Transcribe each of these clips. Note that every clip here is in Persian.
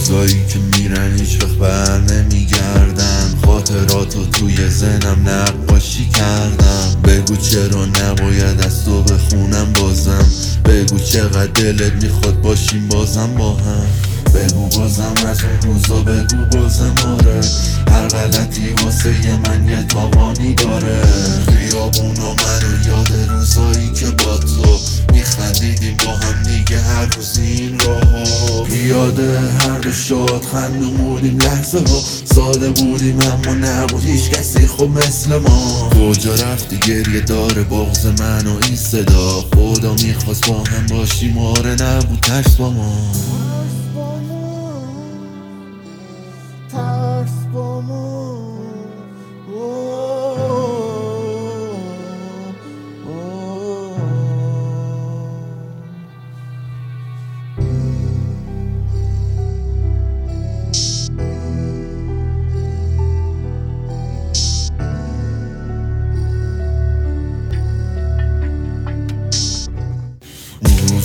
روزایی که میرن هیچ وقت بر نمیگردن. خاطراتو توی زنم نقاشی کردم. بگو چرا نباید از تو بخونم بازم. بگو چقدر دلت می‌خواد باشیم بازم با هم. بگو بازم از اون روزا بگو بازم آره. هر غلطی واسه من یه تاوانی میخندیدیم با هم دیگه هر روز این راهو یاده هر دو شاد خندمونیم لحظه ها. ساده بودیم اما نبود هیچ کسی خوب مثل ما. کجا رفتی؟ گریه داره بغز من و این صدا. خدا می‌خواست با هم باشیم آره نبود ترس با ما.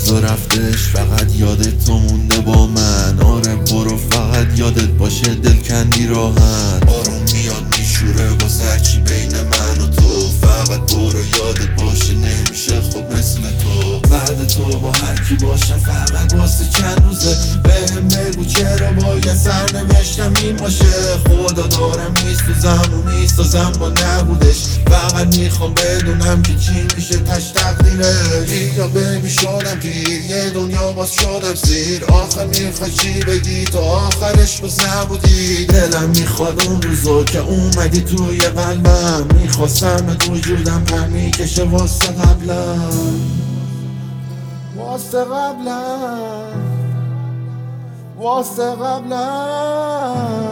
روزا رفتش فقط یادت تو مونده با من. آره برو فقط یادت باشه دلکندی راحت آروم میاد میشوره واسه هرچی بین بعد تو با هر کی باشم فقط واسه چند روزه. بهم بگو چرا باید سرنوشتم این باشه. خدا دارم میسوزم و می‌سازم با نبودش. فقط می‌خوام بدونم که چی میشه تش تقدیره. یا ببی شدم پیر یه دنیا باز شدم زیر. آخر می‌خوای چی بگی تو آخرش باز نبودی. دلم می‌خواد اون روزا که اومدی توی قلبم. می‌خواستم وجودم پر می‌کشه واسه قبلم. واسه قبلا واسه قبلا